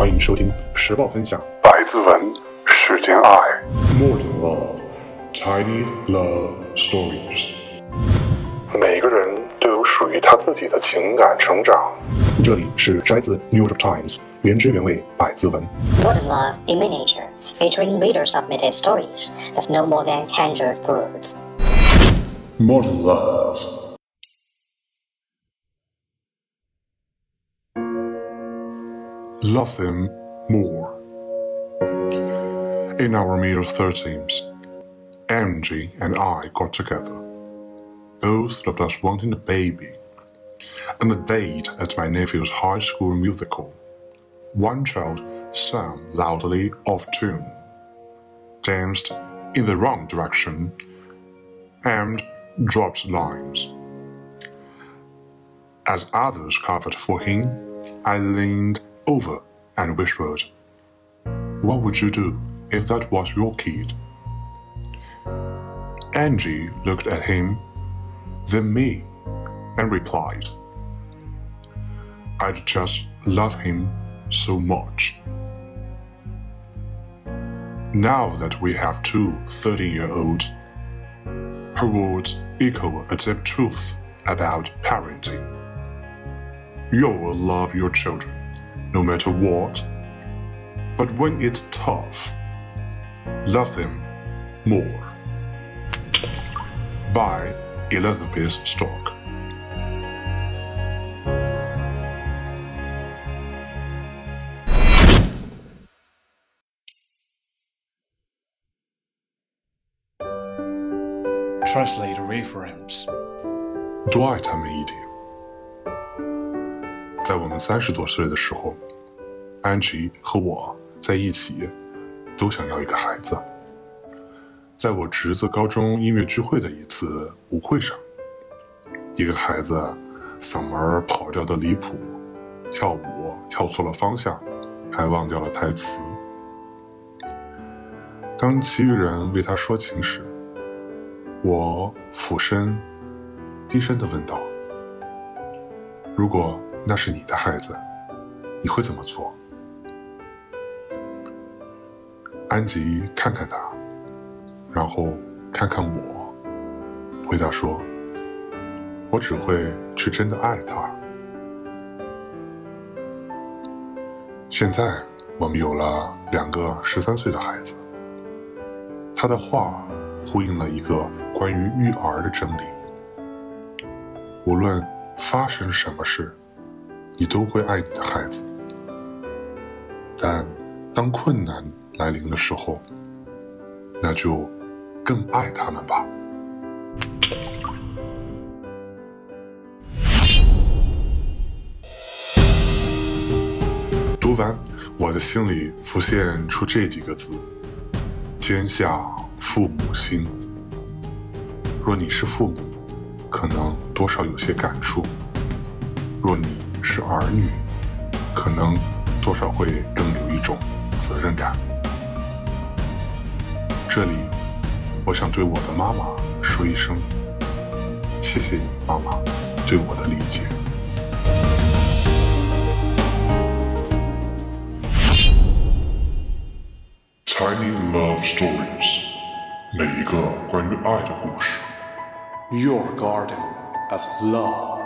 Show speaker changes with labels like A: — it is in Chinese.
A: 欢迎收听时报分享。
B: 百字文，世间爱。
A: Modern Love, Tiny Love Stories。
B: 每个人都有属于他自己的情感成长。
A: 这里是摘自《New York Times》原汁原味百字文。
C: Modern Love in Miniature, featuring reader submitted stories of no more than hundred words.
A: Modern Love。
B: Love them more. In our middle thirties, Angie and I got together. Both of us wanting a baby. And a date at my nephew's high school musical, one child sang loudly off tune, danced in the wrong direction, and dropped lines. As others covered for him, I leaned over and whispered, What would you do if that was your kid? Angie looked at him, then me, and replied, I'd just love him so much. Now that we have two 13 year olds, her words echo a deep truth about parenting. You will love your children, no matter what. But when it's tough, love them more. By Elizabeth Stock.
D: Translator reference.
B: Dwajta Media. 在我们三十多岁的时候，安吉和我在一起，都想要一个孩子。在我侄子高中音乐聚会的一次舞会上，一个孩子嗓门跑调的离谱，跳舞跳错了方向，还忘掉了台词。当其余人为他说情时，我俯身。低声的问道：“如果那是你的孩子，你会怎么做？”安吉看看他，然后看看我，回答说：“我只会去真的爱他。”现在我们有了两个十三岁的孩子，他的话呼应了一个关于育儿的真理。无论发生什么事，你都会爱你的孩子。但当困难来临的时候，那就更爱他们吧。读完，我的心里浮现出这几个字：天下父母心。若你是父母，可能多少有些感触。若你是儿女，可能多少会更有一种责任感。这里，我想对我的妈妈说一声：谢谢你，妈妈，对我的理解。
E: Tiny Love Stories，每一个关于爱的故事。
D: Your garden of love.